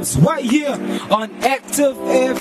vibes right here on Active FM.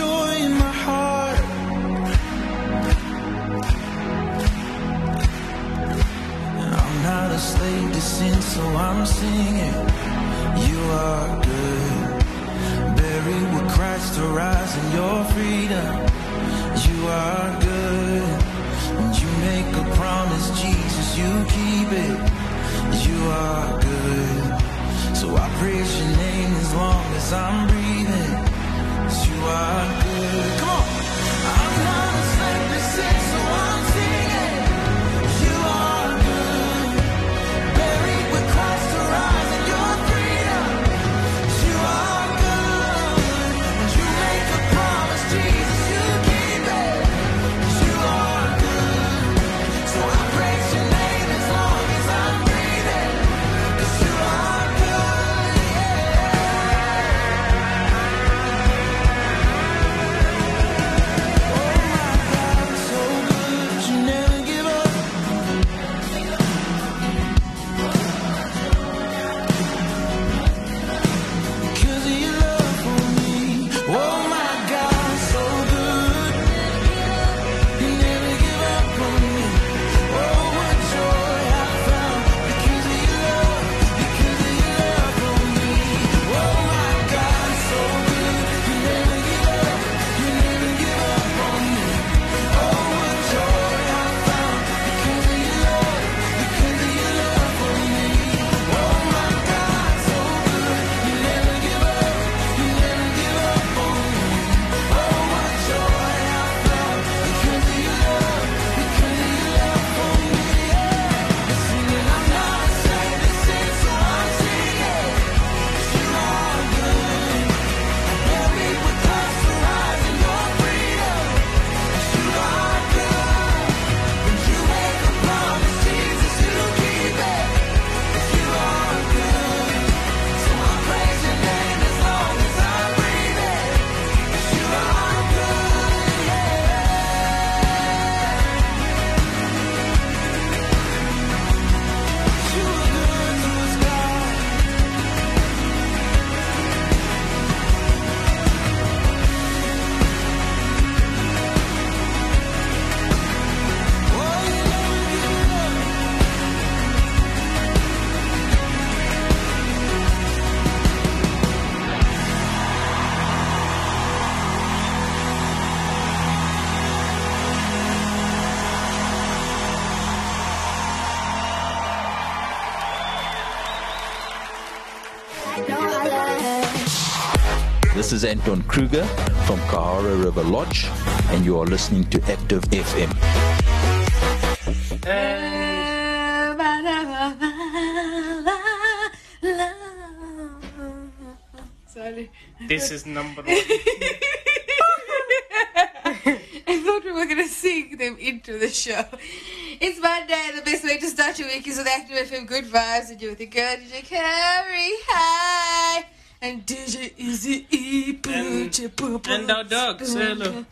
joy in my heart. I'm not a slave to sin, so I'm singing. You are good. Buried with Christ, in your freedom. You are good. You make a promise, Jesus, you keep it. You are good. So I praise your name as long as I'm breathing my good. This is Anton Kruger from Kahara River Lodge, and you are listening to Active FM. Sorry. This is number one. I thought we were gonna sing them into the show. It's Monday. The best way to start your week is with Active FM Good Vibes, and you're with the girl DJ Carrie Hi and DJ Easy E. And- and our dog, say hello.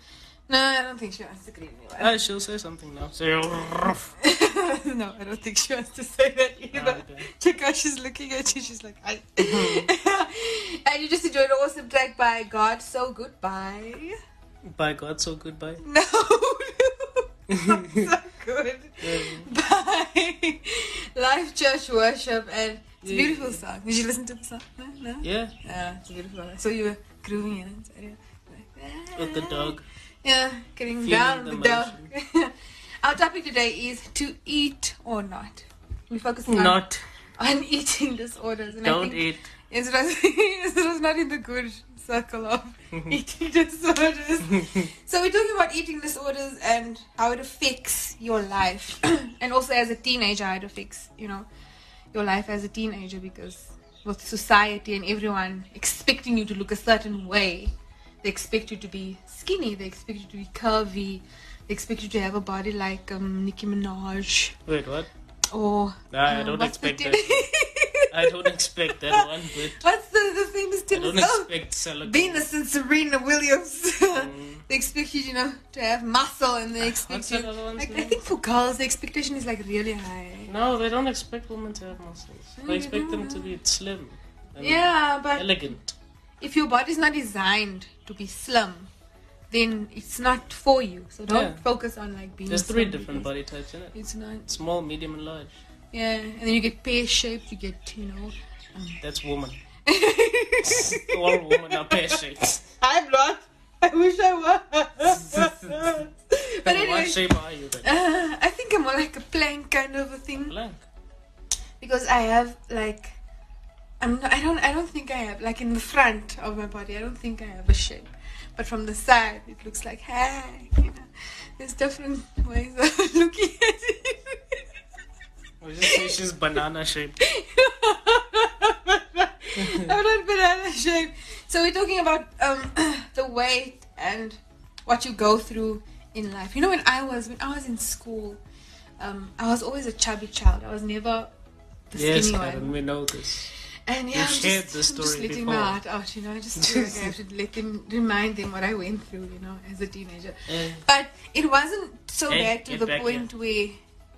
No, I don't think she wants to greet me. Ah, she'll say something now. Say, ruff. no, I don't think she wants to say that either. Okay. Check how she's looking at you. She's like, I. and you just enjoyed an awesome track by God So Goodbye. By God, so goodbye. No, so good. Bye. Life Church Worship, and it's a beautiful song. Did you listen to the song? No, no. Yeah, Yeah, it's a beautiful song. So you were grooving in it. yeah. Like, with the dog. Yeah, getting Feeling down the the dog. Our topic today is to eat or not. We're focusing on, Not. on eating disorders. And Don't think eat. It was, it was not in the good circle of eating disorders. so we're talking about eating disorders and how it affects your life, and also as a teenager, how it affects you know your life as a teenager because with society and everyone expecting you to look a certain way, they expect you to be skinny, they expect you to be curvy, they expect you to have a body like um, Nicki Minaj Wait, what? or Nah, I don't expect that. I don't expect that one bit. What's the, the famous I tennis? don't Oh, expect silicone. Venus and Serena Williams. Mm. they expect you, you know, to have muscle, and they expect you. that other one's Like, I think for girls, the expectation is like really high. No, they don't expect women to have muscles. They expect them to be slim and Yeah, but elegant. if your body's not designed to be slim, then it's not for you. So don't Yeah. focus on like being. There's three slim different body types in it. It's not. Small, medium, and large. Yeah, and then you get pear shaped. You get, you know. Um, That's woman. All women are pear shaped. I'm not. I wish I was. but anyway, What shape are you then? uh, I think I'm more like a plank kind of a thing. Blank. because I have like I'm not, I don't I don't think I have like in the front of my body I don't think I have a shape but from the side it looks like hey you know there's different ways of looking at it We just say she's banana shaped. I'm not banana shaped. so we're talking about um the weight and what you go through in life you know when I was when I was in school um I was always a chubby child I was never the Yes, skinny Karen, one we know this. And yeah, You've I'm shared just, this I'm just story letting before. my heart out, you know. I just feel like I have to let them remind them what I went through, you know, as a teenager. But it wasn't so Hey, bad to the point where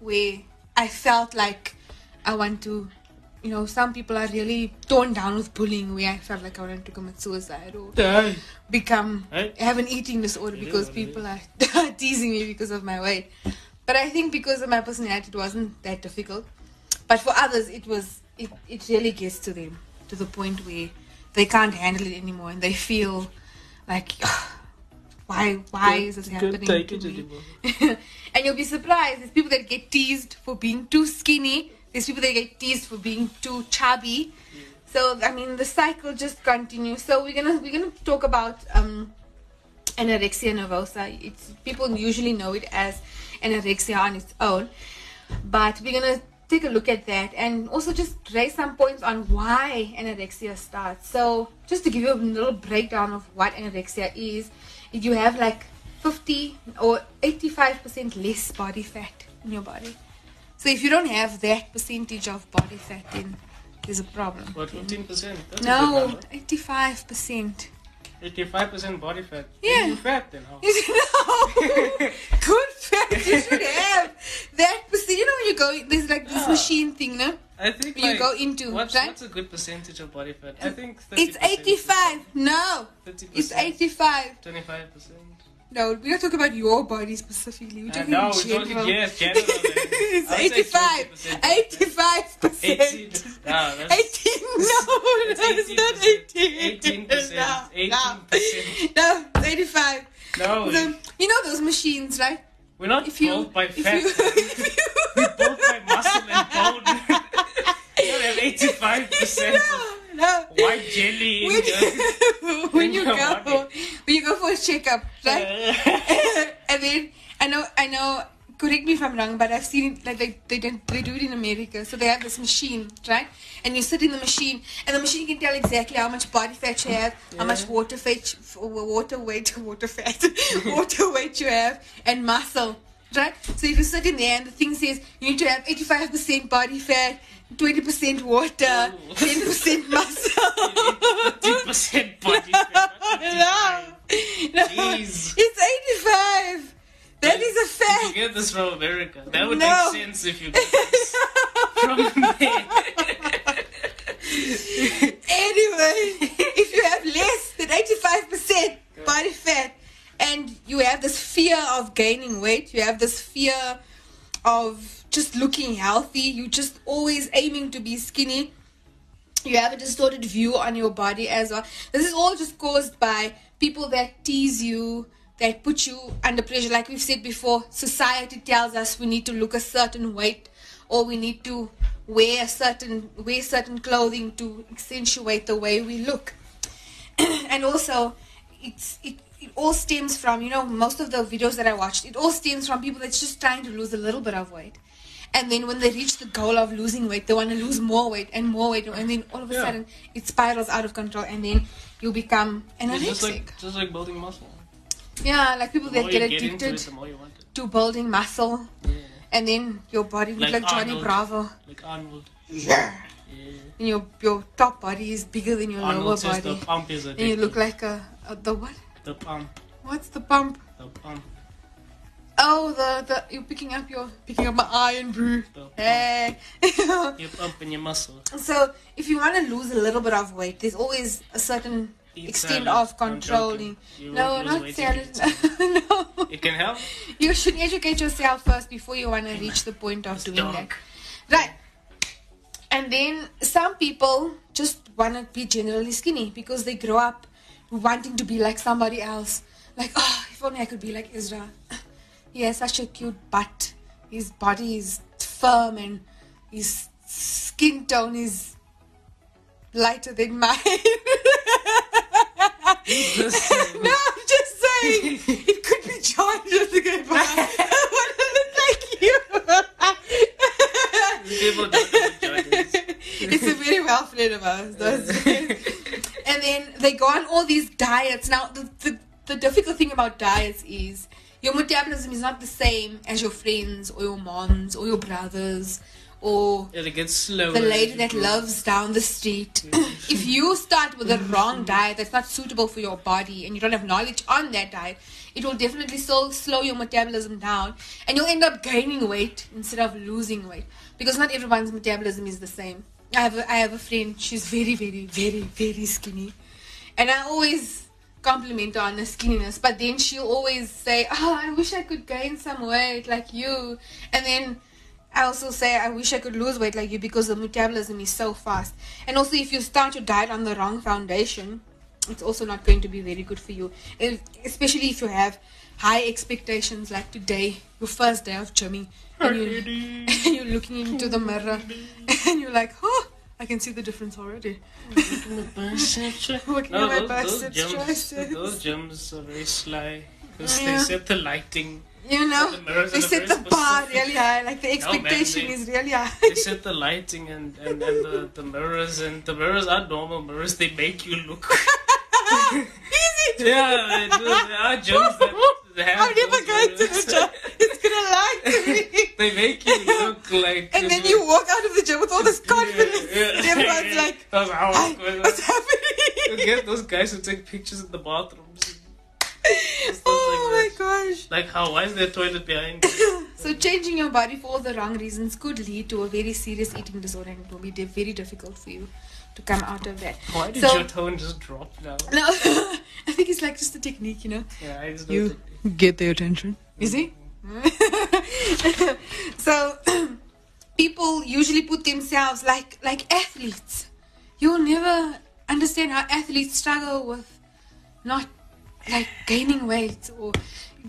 where I felt like I want to, you know, some people are really torn down with bullying. Where I felt like I wanted to commit suicide or become Hey. have an eating disorder It because people are teasing me because of my weight. But I think because of my personality, it wasn't that difficult. But for others, it was. It, it really gets to them to the point where they can't handle it anymore and they feel like, why why is this happening to me? and you'll be surprised. There's people that get teased for being too skinny. There's people they get teased for being too chubby. So I mean, the cycle just continues. So we're gonna we're gonna talk about um, anorexia nervosa. It's people usually know it as anorexia on its own, but we're gonna take a look at that and also just raise some points on why anorexia starts. So just to give you a little breakdown of what anorexia is, if you have like 50 or 85% less body fat in your body. So if you don't have that percentage of body fat, then there's a problem. What, 15%? That's No, 85%. 85% body fat. Yeah. You fat then, how? no, good fat. You should have that percent. You know when you go, there's like this Ah. machine thing, no? I think You like, go into, what's, right? what's a good percentage of body fat? I think 30%. It's 85. No, 30%. it's 85. 25%. No, we're not talking about your body specifically. We're Uh, talking no, in we're talking, general. yes, general. it's I would say 85. 20%. 85 percent. 18. No, that's 18. No, no, it's not 18. 18%. 18%. No, it's 85. No, The, you know those machines, right? we're not If you, by fat. you, we're built by muscle and bone. don't have 85% no, no. white jelly when, when you go when you go for a checkup, right? and then I know I know. Correct me if I'm wrong, but I've seen it like they they don't, they do it in America. So they have this machine, right? And you sit in the machine, and the machine can tell exactly how much body fat you have, how much water fat, water weight, water fat, water weight you have, and muscle, right? So if you sit in there and the thing says you need to have 85% body fat, 20% water, 10% muscle. 50% body fat. no, no, Jeez. it's 85. That is a If you fact. get this from America, that would No. make sense if you get this from there. anyway, if you have less than 85% body fat and you have this fear of gaining weight, you have this fear of just looking healthy, you just always aiming to be skinny, you have a distorted view on your body as well. This is all just caused by people that tease you, that put you under pressure. Like we've said before, society tells us we need to look a certain weight or we need to wear certain wear certain clothing to accentuate the way we look. and also it's it, it all stems from, you know, most of the videos that I watched, it all stems from people that's just trying to lose a little bit of weight. And then when they reach the goal of losing weight, they want to lose more weight and more weight, and then all of a Yeah. sudden it spirals out of control, and then you become It's anorexic. just like just like building muscle. yeah, like people The that get you get addicted it, the more you want it. to building muscle, Yeah. and then your body looks Like like, Johnny Arnold. Bravo, Like Arnold. yeah. Yeah. and your your top body is bigger than your Arnold lower says body, the pump is and you look like a, a the what? the pump. What's the pump? The pump. Oh, the the you're picking up your picking up my iron brew. Pump. Hey. You're pumping your muscle. So, if you want to lose a little bit of weight, there's always a certain Eat extent salad. of controlling. No, not salad. no. It can help. You should educate yourself first before you want to reach the point of doing that. Right. And then some people just want to be generally skinny because they grow up wanting to be like somebody else. Like, oh, if only I could be like Ezra. He has such a cute butt. His body is firm and his skin tone is lighter than mine. No, I'm just saying. It could be John just to get by. I want to look like you. People don't know what it's a very well friend of ours. and then they go on all these diets. Now, the, the, the difficult thing about diets is your metabolism is not the same as your friends or your moms or your brothers or Yeah, it gets slower. the lady that loves down the street. if you start with the wrong diet that's not suitable for your body and you don't have knowledge on that diet, it will definitely so slow your metabolism down and you'll end up gaining weight instead of losing weight because not everyone's metabolism is the same. I have a, I have a friend, she's very, very, very, very skinny. And I always compliment her on the skinniness, but then she'll always say, Oh, I wish I could gain some weight like you. And then I also say I wish I could lose weight like you because the metabolism is so fast. And also, if you start your diet on the wrong foundation, it's also not going to be very good for you. If, especially if you have high expectations, like today, your first day of gymming, and, you, and you're looking into the mirror, and you're like, oh, I can see the difference already. Looking No, at my those, those biceps, gyms, triceps. those gyms are very sly because Yeah. they set the lighting, You know, the they are set the bar really high. Like the man, expectation they- is really high. they set the lighting and, and, and the, the mirrors and the mirrors are normal mirrors. They make you look. Easy. yeah, they do. There are gyms that have. I'm never those going to the mirrors. gym. they make you look like. And then you walk out of the gym with all this confidence. Yeah, everyone's like, That's how "Hi, awkward. what's You happening? get those guys who take pictures in the bathrooms. oh my like gosh. Like how? Why is there a toilet behind? you? So changing your body for all the wrong reasons could lead to a very serious eating disorder and it will be very difficult for you to come out of that. Why did So- your tone just drop now? No, I think it's like just a technique, you know. Yeah, I just You don't get their attention. Mm. Is he? so people usually put themselves like like athletes. You'll never understand how athletes struggle with not like gaining weight or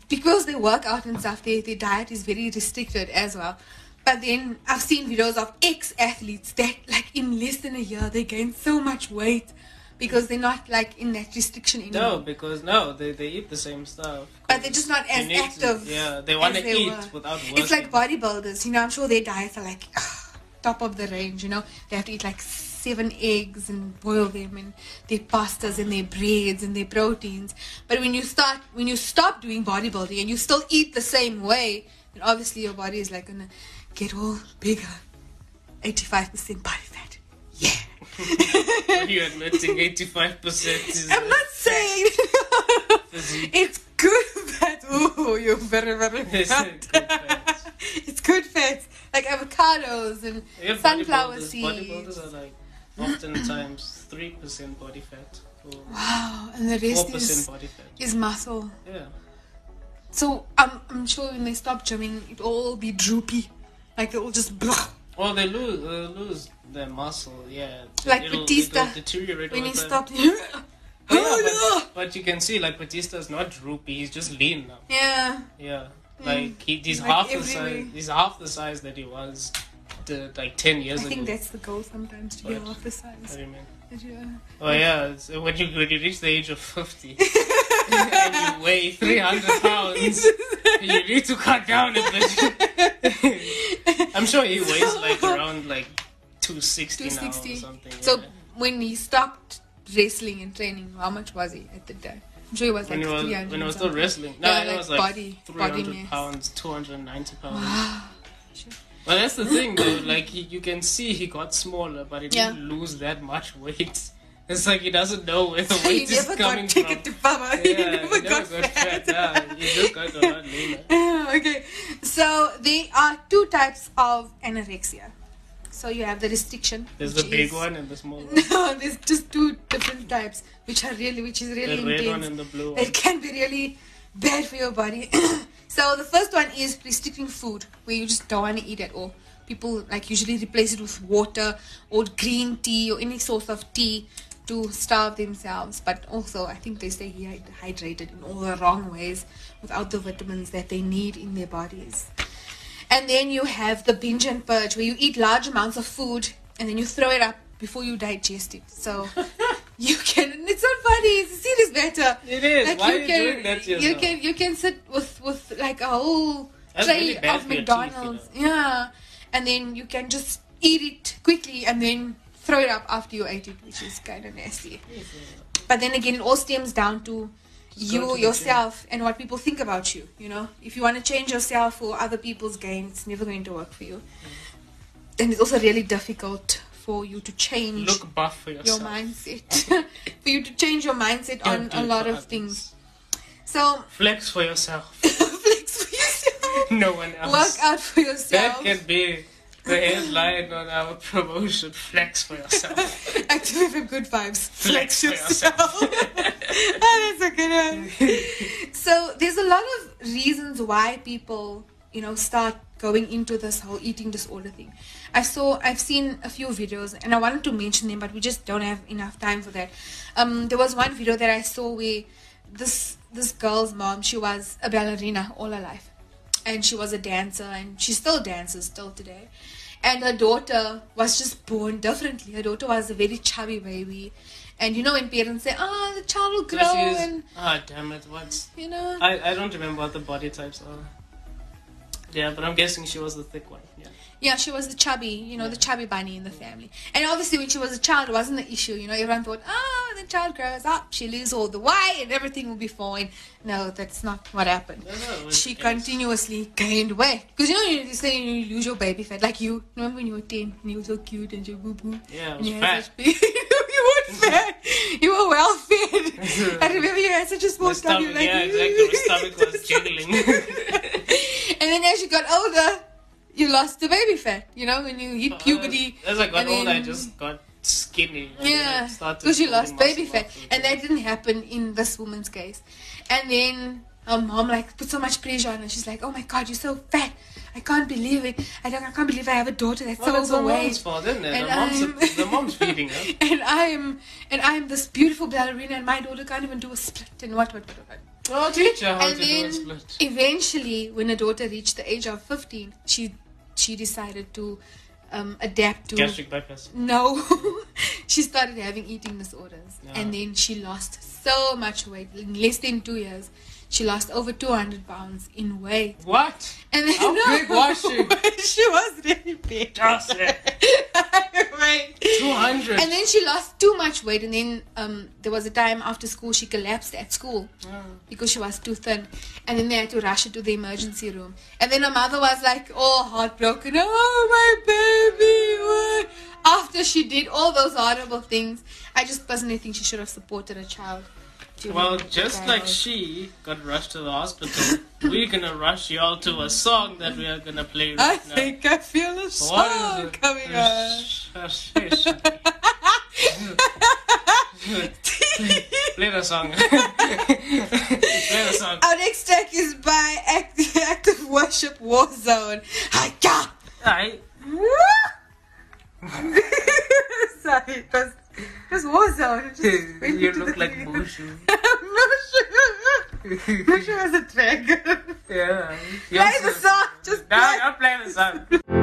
because they work out and stuff, their, their diet is very restricted as well. But then I've seen videos of ex athletes that like in less than a year they gain so much weight because they're not like in that restriction anymore. No, because no, they, they eat the same stuff. But they're just not as need to- active. yeah, they want to they eat were. without working. It's like bodybuilders, you know. I'm sure their diets are like top of the range. You know, they have to eat like seven eggs and boil them, and their pastas and their breads and their proteins. But when you start, when you stop doing bodybuilding and you still eat the same way, then obviously your body is like gonna get all bigger, 85% body fat. Yeah. You're admitting 85% is I'm not saying it's good fat. Oh, you're very very It's fat. good fat. it's good fats like avocados and Yeah, sunflower bodybuilders- seeds. Bodybuilders are like oftentimes 3% body fat Wow, and the rest 4% is body fat. is muscle. Yeah. So I'm I'm sure when they stop gymming, it will all be droopy, like it will just blah. Well, they lose uh, lose their muscle, yeah. Like it'll, Batista, it'll deteriorate When he stopped, Oh, yeah, but, but you can see, like, Batista's not droopy, he's just lean now. yeah, Yeah. Like, he, he's Like half the size, he's half the size that he was, the, like, 10 years ago. I think that's the goal sometimes to be half the size. What do you mean? Yeah. Oh yeah, it's, when you when you reach the age of fifty and you weigh three hundred pounds, you need to cut down a bit. I'm sure he weighs like around like two sixty now or 260. something. So yeah. when he stopped wrestling and training, how much was he at the time? I'm sure he was like when he was 300 when he was still wrestling, no, Yeah, like was like body- three body pounds, two hundred and ninety pounds. Wow. But that's the thing though, like he, you can see he got smaller, but he Yeah. didn't lose that much weight. It's like he doesn't know where the he weight is never coming got ticket from. to he Yeah, never he got never got fat. fat. Yeah, he just got a lot leaner. okay, so there are two types of anorexia. So you have the restriction. There's the big is- one and the small one. No, there's just two different types, which are really, which is really The red intense. one and the blue one. It can be really bad for your body. so the first one is restricting food, where you just don't want to eat at all. People like usually replace it with water or green tea or any source of tea to starve themselves. But also, I think they stay hy- hydrated in all the wrong ways without the vitamins that they need in their bodies. And then you have the binge and purge, where you eat large amounts of food and then you throw it up before you digest it. So you can. It's not funny. It's a serious matter. It is. Like Why you are you can, doing that to you can you can sit with with like a whole That's tray really of your teeth, you McDonald's, yeah, and then you can just eat it quickly and then throw it up after you ate it, which is kind of nasty. But then again, it all stems down to Just to you the yourself and what people think about you. You know, if you want to change yourself for other people's gain, it's never going to work for you. And it's also really difficult for you to change Look buff for your mindset. for you to change your mindset Don't on a lot of others. things. So Flex for yourself. flex for yourself. no one else. Work out for yourself. That can be the headline on our promotion. Flex for yourself. Active FM good vibes. Flex for yourself. oh, that's a good one. So there's a lot of reasons why people, you know, start going into this whole eating disorder thing. I saw, I've seen a few videos, and I wanted to mention them, but we just don't have enough time for that. Um, there was one video that I saw where this this girl's mom, she was a ballerina all her life, and she was a dancer, and she still dances still today. And her daughter was just born differently. Her daughter was a very chubby baby. And you know when parents say, "Ah, the child will grow," is- and Ah, damn it. What's. you know, I, I don't remember what the body types are. Yeah, but I'm guessing she was the thick one. Yeah. yeah, she was the chubby, you know, the chubby bunny in the family. And obviously, when she was a child, it wasn't the issue. You know, everyone thought, "Ah, child grows up, she loses all the weight, and everything will be fine." No, that's not what happened. No, no, She continuously gained weight because you know you say you lose your baby fat, like you. Remember when you were ten and you were so cute and you boo boo. Yeah, I was you fat. you were fat. You were well fed. I remember you had such a small stomach. stomach, like, yeah, exactly. My stomach was jiggling. and then as you got older, you lost the baby fat. You know, when you hit uh, puberty. As I got older, I just got skinny. Yeah, because you lost baby fat, and that didn't happen in this woman's case. And then her mom like put so much pressure on her. She's like, "Oh my God, you're so fat! I can't believe it! I don't, I can't believe I have a daughter that's Well, so the mom's overweight." fault, isn't it? And The mom's, I'm- the mom's feeding her. and I'm and I'm this beautiful ballerina, and my daughter can't even do a split, and what what what what. Well, teach her how and to do a then split. eventually when her daughter reached the age of 15 she she decided to um, adapt to Gastric bypass. no, she started having eating disorders, and then she lost so much weight in less than two years. She lost over two hundred pounds in weight, What? and then How big was she? she was really big. Just Right. 200. And then she lost too much weight, and then um, there was a time after school she collapsed at school because she was too thin, and then they had to rush her to the emergency room. And then her mother was like, all heartbroken, "Oh my baby!" what?" After she did all those horrible things, I just personally think she should have supported her child. Well, just like she got rushed to the hospital, we're gonna rush y'all to a song that we are gonna play I right now. think I feel a What is song coming on. Play the song. Play the song. Our next track is by Act- Active Worship Warzone. Hiya! Aye. Sorry, it it was Warzone. Just you look like. Mushu. Mushu. Mushu was a dragon. Yeah. Play the song. Just No, play. don't play the song.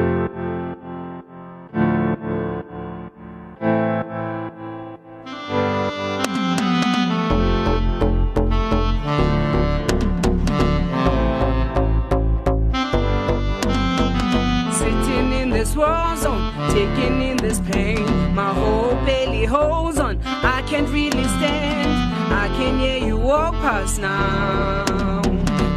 This war zone, taking in this pain. My whole belly holds on. I can't really stand. I can hear you walk past now.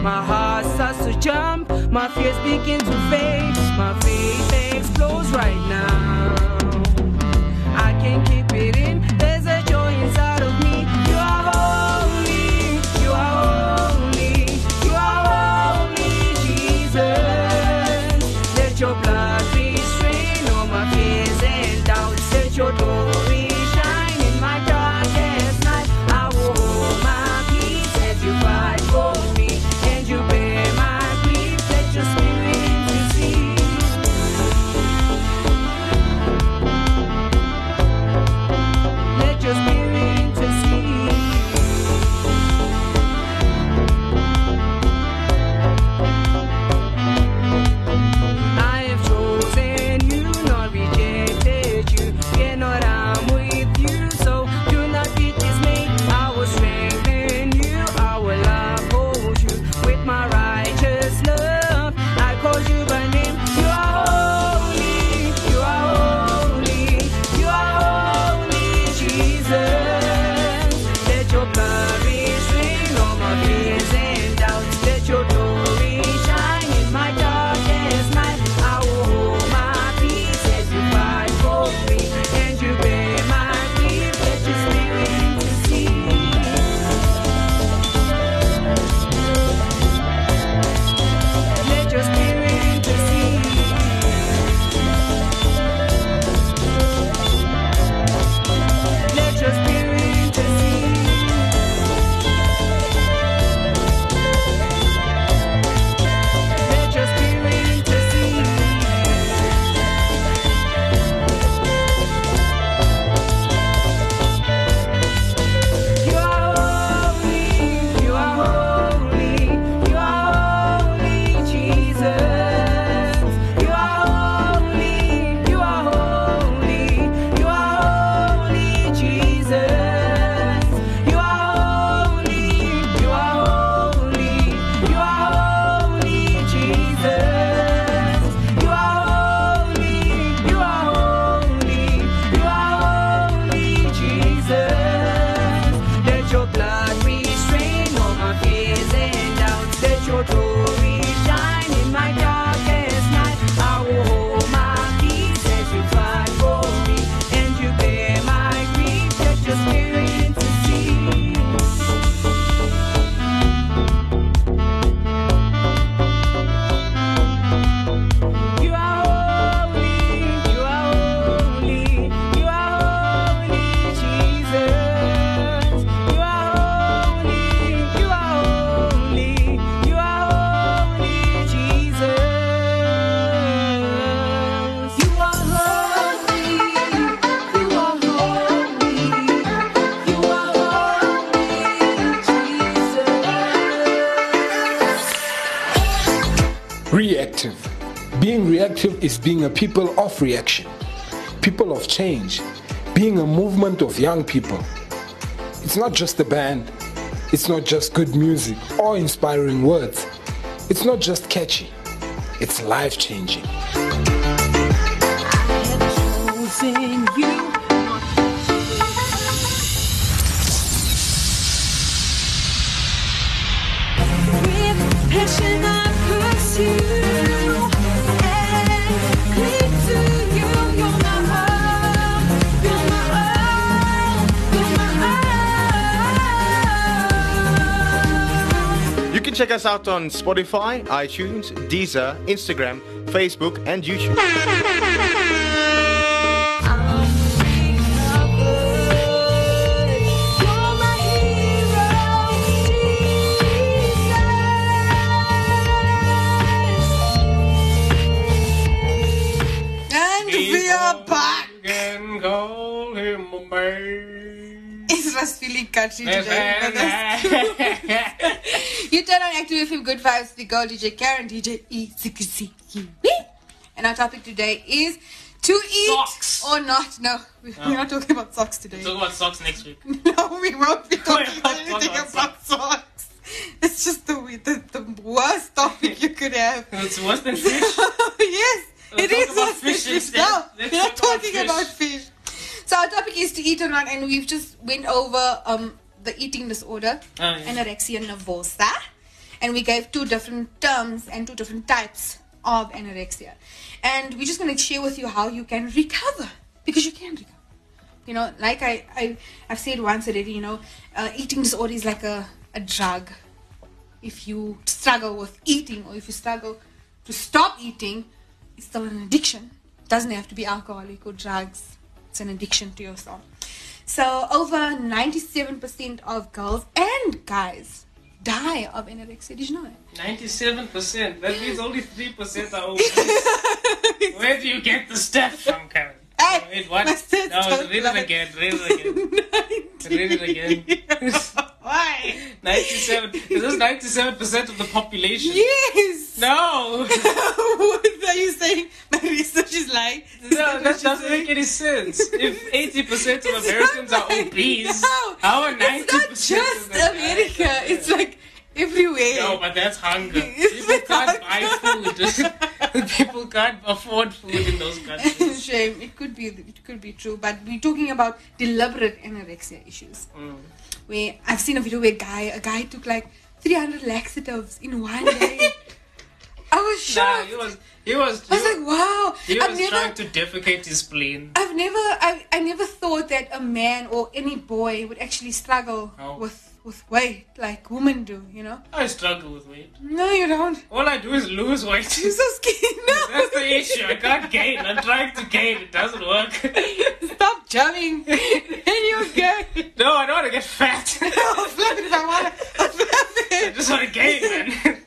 My heart starts to jump. My fears begin to fade. My faith explodes right now. Is being a people of reaction, people of change, being a movement of young people. It's not just a band, it's not just good music or inspiring words, it's not just catchy, it's life changing. Can check us out on Spotify, iTunes, Deezer, Instagram, Facebook, and YouTube. You're my hero, And we are back. Can call him a man. Ezra's feeling country today. but that's cool. you turn on Active FM Good Vibes the girl DJ Karen, DJ E And our topic today is to eat Socks. or not. No, we- we're not talking about socks today. we Talk about socks next week. No, we won't be talking We're anything about about socks. It's just the, the the worst topic you could have. It's worse than fish. yes, Let's it is about worse fish than instead. No, we're not talk about talking fish. about fish. So our topic is to eat or not, and we've just went over um the eating disorder, Oh, yeah. anorexia nervosa, and we gave two different terms and two different types of anorexia, and we're just going to share with you how you can recover because you can recover. You know, like I, I I've said once already, you know, uh, eating disorder is like a, a drug. If you struggle with eating or if you struggle to stop eating, it's still an addiction. It doesn't have to be alcoholic or drugs. It's an addiction to yourself. So over 97% of girls and guys die of anorexia. Did you know that? Ninety-seven percent. That means only three percent are obese. Where do you get the stat from, Karen? Hey, Wait, what? No, read it again. Read it again. Read it again. Why? Ninety-seven. Is this ninety-seven percent of the population? Yes. No. what are you saying? My research is lying. That doesn't make any sense. If 80% of Americans are obese, No, how are 90% It's not just of them America. It's like everywhere. No, but that's hunger. People can't buy food. People can't afford food in those countries. Shame. It could be. It could be true. But we're talking about deliberate anorexia issues. Mm. Where I've seen a video where a guy, a guy took like 300 laxatives in one day. I was Nah, shocked. was, he was, I was like, wow. he I've was never, trying to defecate his spleen. I've never, I, I never thought that a man or any boy would actually struggle Oh. with with weight like women do. You know? I struggle with weight. No, you don't. All I do is lose weight. You're so skinny. No. That's the issue. I can't gain. I'm trying to gain. It doesn't work. Stop jumping. and you're good. No, I don't want to get fat. I'll flip it if I want to. I'll flip I just want to gain, man.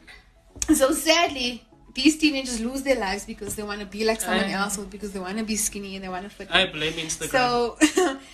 So sadly, these teenagers lose their lives because they want to be like someone I- else or because they want to be skinny and they want to fit. I blame Instagram. So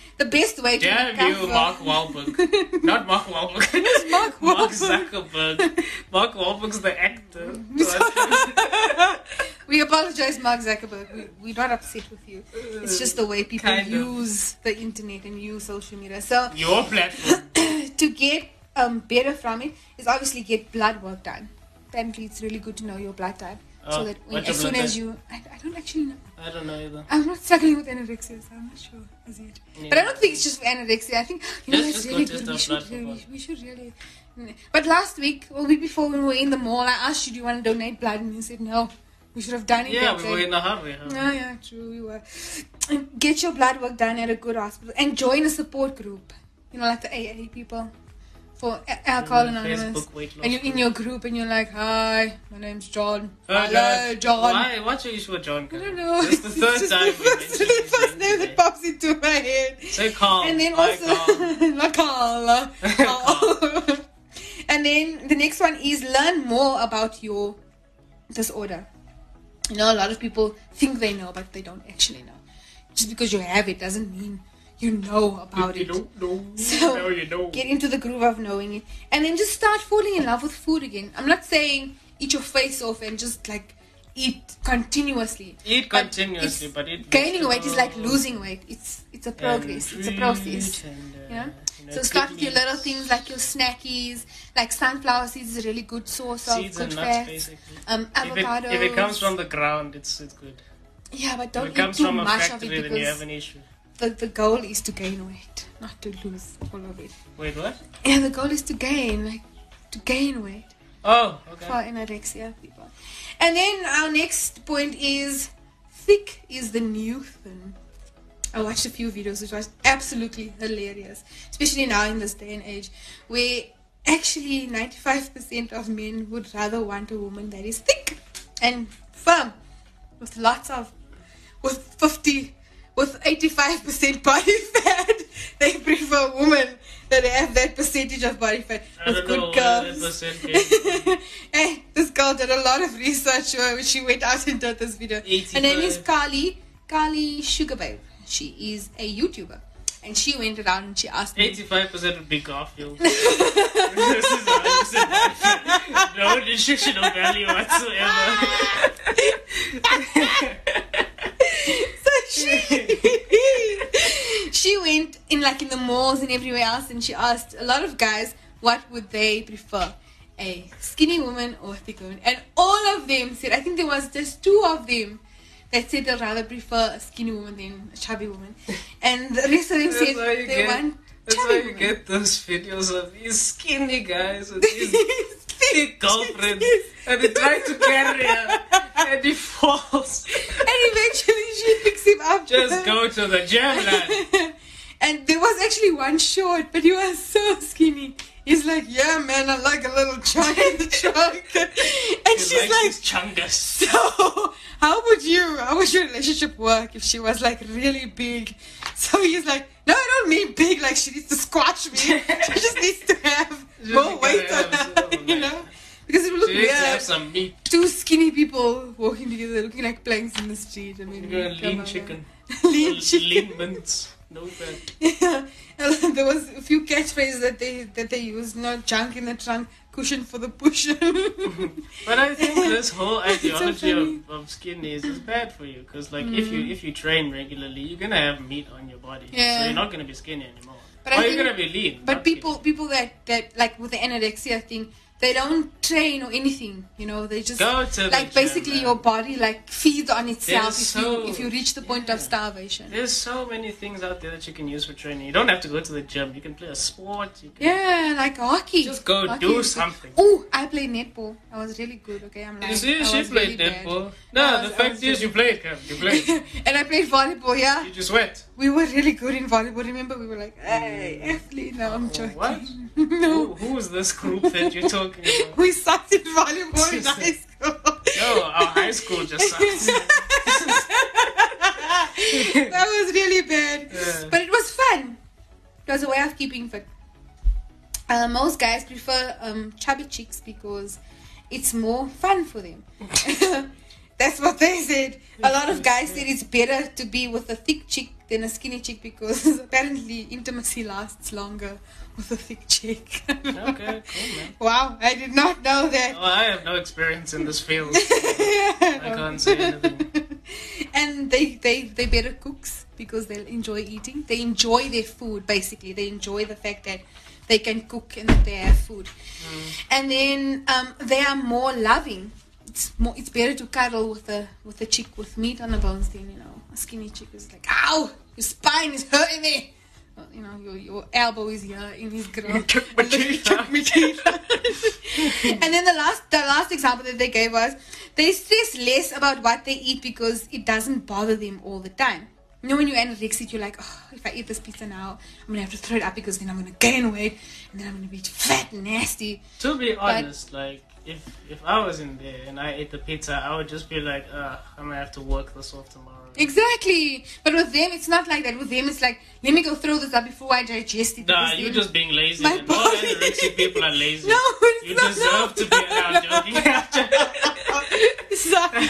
the best way to recover. you, Mark Wahlberg. Not Mark Wahlberg. Mark Mark Wahlberg? Zuckerberg. Mark Wahlberg's the actor. we apologize, Mark Zuckerberg. We, we're not upset with you. It's just the way people Kind of. use the internet and use social media. So Your platform. to get um, better from it is obviously get blood work done. Apparently, it's really good to know your blood type. so Oh, that when, as soon as you, I, I don't actually know. I don't know either. I'm not struggling with anorexia, so I'm not sure as yet. But I don't think it's just for anorexia. I think you know it's really good. We should really, we should really. But last week, or week before, when we were in the mall, I asked you, "Do you want to donate blood?" And you said no. We should have done it. Yeah, we were in a hurry. Huh? Yeah, yeah, true. We were. And get your blood work done at a good hospital and join a support group. You know, like the AA people for alcohol anonymous. Facebook weight loss And you're in your group and you're like, "Hi, my name's John. Oh, Hello, John." Why? What's your issue with John? I don't know. It's the third just time the first, the first name that pops into my head. Say Carl. And then also, Carl. Carl. and then the next one is learn more about your disorder. You know, a lot of people think they know, but they don't actually know. Just because you have it doesn't mean you know about it. you it. don't know. So now you know. get into the groove of knowing it, and then just start falling in love with food again. I'm not saying eat your face off and just like eat continuously. Eat But continuously, but eat gaining weight is like losing weight. It's it's a progress. It's a process. and, uh, You know? you know, So start with your little things like your snackies, like sunflower seeds is a really good source of Seeds good and nuts, fats. basically. Um, If it, if it comes from the ground, it's it's good. yeah, but don't it eat comes too from a much of it then you have an issue. The, the goal is to gain weight, not to lose all of it. Wait, what? Yeah, the goal is to gain, like to gain weight Oh, okay. for anorexia people. And then our next point is thick is the new thin. I watched a few videos which was absolutely hilarious, especially now in this day and age where actually 95% of men would rather want a woman that is thick and firm with lots of with 50 with 85% body fat they prefer women that have that percentage of body fat I with good curves hey, eh, this girl did a lot of research when she went out and did this video. 85. Her name is 85. Kali, Kali Sugar Babe. She is a YouTuber. And she went around and she asked me, 85% would be Garfield. this is 100% no nutritional value whatsoever. She she went in like in the malls and everywhere else and she asked a lot of guys what would they prefer a skinny woman or a thick woman. And all of them said i think there was just two of them that said they'd rather prefer a skinny woman than a chubby woman. And the rest of them That's said they get- want That's why you women. get those videos of these skinny guys with these thick girlfriends. and they try to carry her and he falls. and eventually she picks him up Just go to the gym, lad. and there was actually one short, but he was so skinny. He's like, yeah, man, I like a little chunk in the trunk. and He she's like, chungus. so how would you, how would your relationship work if she was like really big? So he's like, no, I don't mean big, like she needs to squash me. she just needs to have Just more weight on her, you know? Because it would look She needs to have some meat. Two skinny people walking together, looking like planks in the street. I mean, come lean chicken. lean chicken. Lean mints. No fat. Yeah, there was a few catchphrases that they that they used. No junk in the trunk, cushion for the push. But I think this whole ideology funny. of, of skinnies is bad for you because, like, if you mm. if you train regularly, you're gonna have meat on your body, so you're not gonna be skinny anymore. But I or think- you're gonna be lean. but people skinny. people that that like with the anorexia thing, they don't train or anything. You know, they just go to like gym, basically man. your body like feeds on itself if There's you if you reach the point of starvation. There's so many things out there that you can use for training. You don't have to go to the gym. You can play a sport. You can Yeah, like hockey. just go Hockey do something. Oh, I played netball. I was really good. Okay, I'm like You see, she played really netball. I No, was- the fact is, really you played, Cam. You played. and I played volleyball. Yeah, you just went. we were really good in volleyball. Remember, we were like, "Hey, athlete." No, I'm oh, joking. What? no, Who, who is this group that you're talking about? we sucked in volleyball in high school. No, our high school just sucks. that was really bad, Yeah. but it was fun. It was a way of keeping fit. Uh, most guys prefer um, chubby chicks because it's more fun for them. That's what they said. A lot of guys said it's better to be with a thick chick than a skinny chick because apparently intimacy lasts longer with a thick chick. Okay, cool, man. Wow, I did not know that. Well, I have no experience in this field. I can't say anything. and they they they better cooks because they enjoy eating. They enjoy their food basically. They enjoy the fact that they can cook and that they have food. And then um, they are more loving. It's more. It's better to cuddle with a with a chick with meat on the bones than you know a skinny chick who's like, "Ow, your spine is hurting me." Well, you know, your, your elbow is here in his grill. Took my teeth Took my teeth and then the last the last example that they gave was they stress less about what they eat because it doesn't bother them all the time. You know, when you're anorexic, you're like, oh, if I eat this pizza now, I'm gonna have to throw it up because then I'm gonna gain weight and then I'm gonna be fat and nasty. To be honest, like if if I was in there and I ate the pizza, I would just be like, uh, I'm gonna have to work this off tomorrow. Exactly. But with them, it's not like that. With them, it's like, let me go throw this up before I digest it. Nah, you're just being lazy. My and all anorexic people are lazy. No, it's you not. deserve no. to be allowed joking. Stop. No.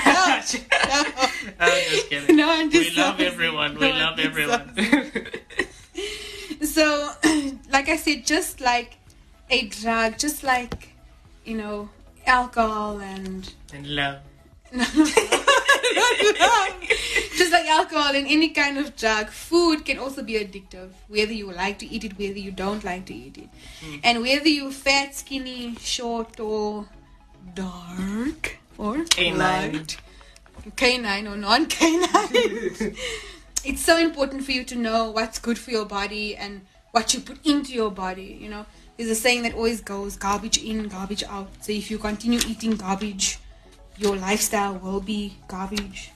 I'm just kidding. No, I'm we love everyone. We No, love everyone. So, like I said, just like a drug, just like, you know, alcohol and and love. Just like alcohol and any kind of drug, food can also be addictive. Whether you like to eat it, whether you don't like to eat it, hmm. and whether you're fat, skinny, short, or dark or Canine. light, canine or non-canine. it's so important for you to know what's good for your body and what you put into your body. You know, there's a saying that always goes: garbage in, garbage out. So if you continue eating garbage, your lifestyle will be garbage.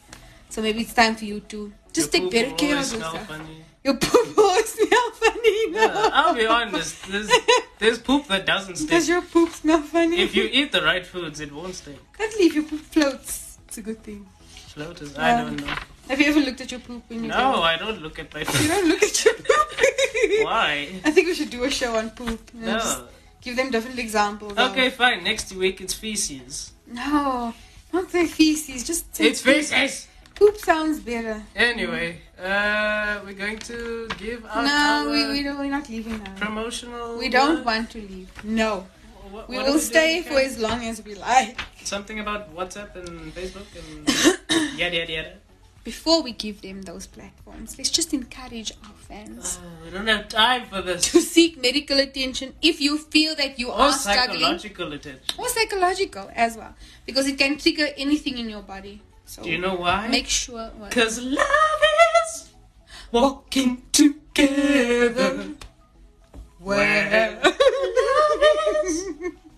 So maybe it's time for you to just Your take better care of yourself. funny. Your poop always smell funny. No. Yeah, I'll be honest. There's, there's poop that doesn't stink. Does your poop smell funny? If you eat the right foods, it won't stink. At least your poop floats. It's a good thing. Floaters, Yeah. I don't know. Have you ever looked at your poop when you No, go? I don't look at my poop. You don't look at your poop. Why? I think we should do a show on poop. No. Give them different examples. of- Okay, fine. Next week it's feces. No, not the feces. Just It's feces. Poop sounds better. Anyway, uh, we're going to give out no, our we, we don't, we're not leaving now. promotional. We don't word? want to leave. No. What- We what will stay for as long as we like. something about WhatsApp and Facebook and yada yada yada. Before we give them those platforms, let's just encourage our fans Oh, we don't have time for this. to seek medical attention if you feel that you Or are struggling. psychological attention. Or psychological as well. Because it can trigger anything in your body. So Do you know why? make sure. Cause love is walking together. Where love is.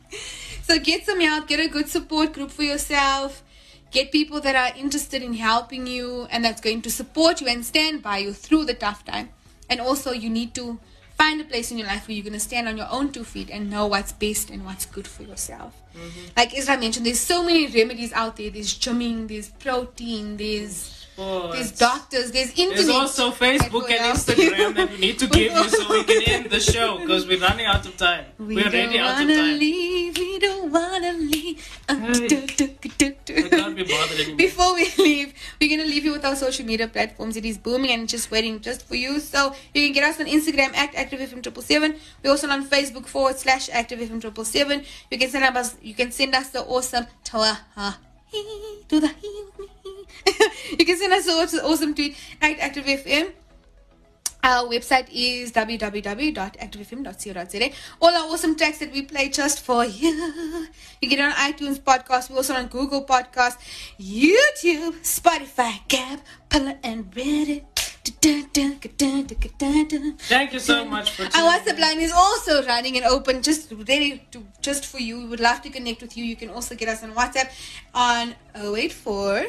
so get some help, get a good support group for yourself. Get people that are interested in helping you and that's going to support you and stand by you through the tough time. And also you need to find a place in your life where you're gonna stand on your own two feet and know what's best and what's good for yourself. Mm-hmm. Like Isra mentioned, there's so many remedies out there. There's gymming, there's protein, there's there's doctors, there's internet. There's also Facebook and Instagram that we need to give you so we can end the show because we're running out of time. We We're already out of time. leave. We don't wanna leave. Uh, be. Before we leave, we're gonna leave you with our social media platforms. It is booming and just waiting just for you. So you can get us on Instagram at ActiveFM triple seven. We're also on Facebook forward slash ActiveFM triple seven. You can send us you can send us the awesome toa to the he with me. you can send us the awesome- tweet at ActiveFM. Our website is www.activefm.co.za. All our awesome tracks that we play just for you. You get it on iTunes podcast. We're also on Google Podcast, YouTube, Spotify, Gab, Pillar, and Reddit. Thank you so much for Our WhatsApp line is also running and open, just ready to just for you. We would love to connect with you. You can also get us on WhatsApp on 084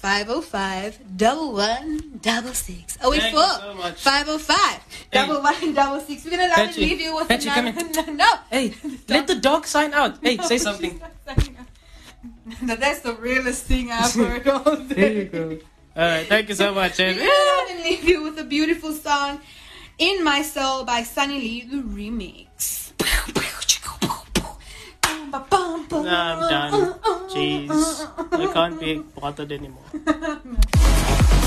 505 1166. 084 Thank you so much. 505 double one double six. We're gonna love Patchy, to leave you with Patchy, come another. No, Hey, let the dog sign out. Hey, say something. That's the realest thing I've heard all day. there you go. Alright, thank you so much. And We're gonna leave you with a beautiful song, "In My Soul" by Sunny Lee, the remix. No, I'm done. Jeez. I can't be bothered anymore.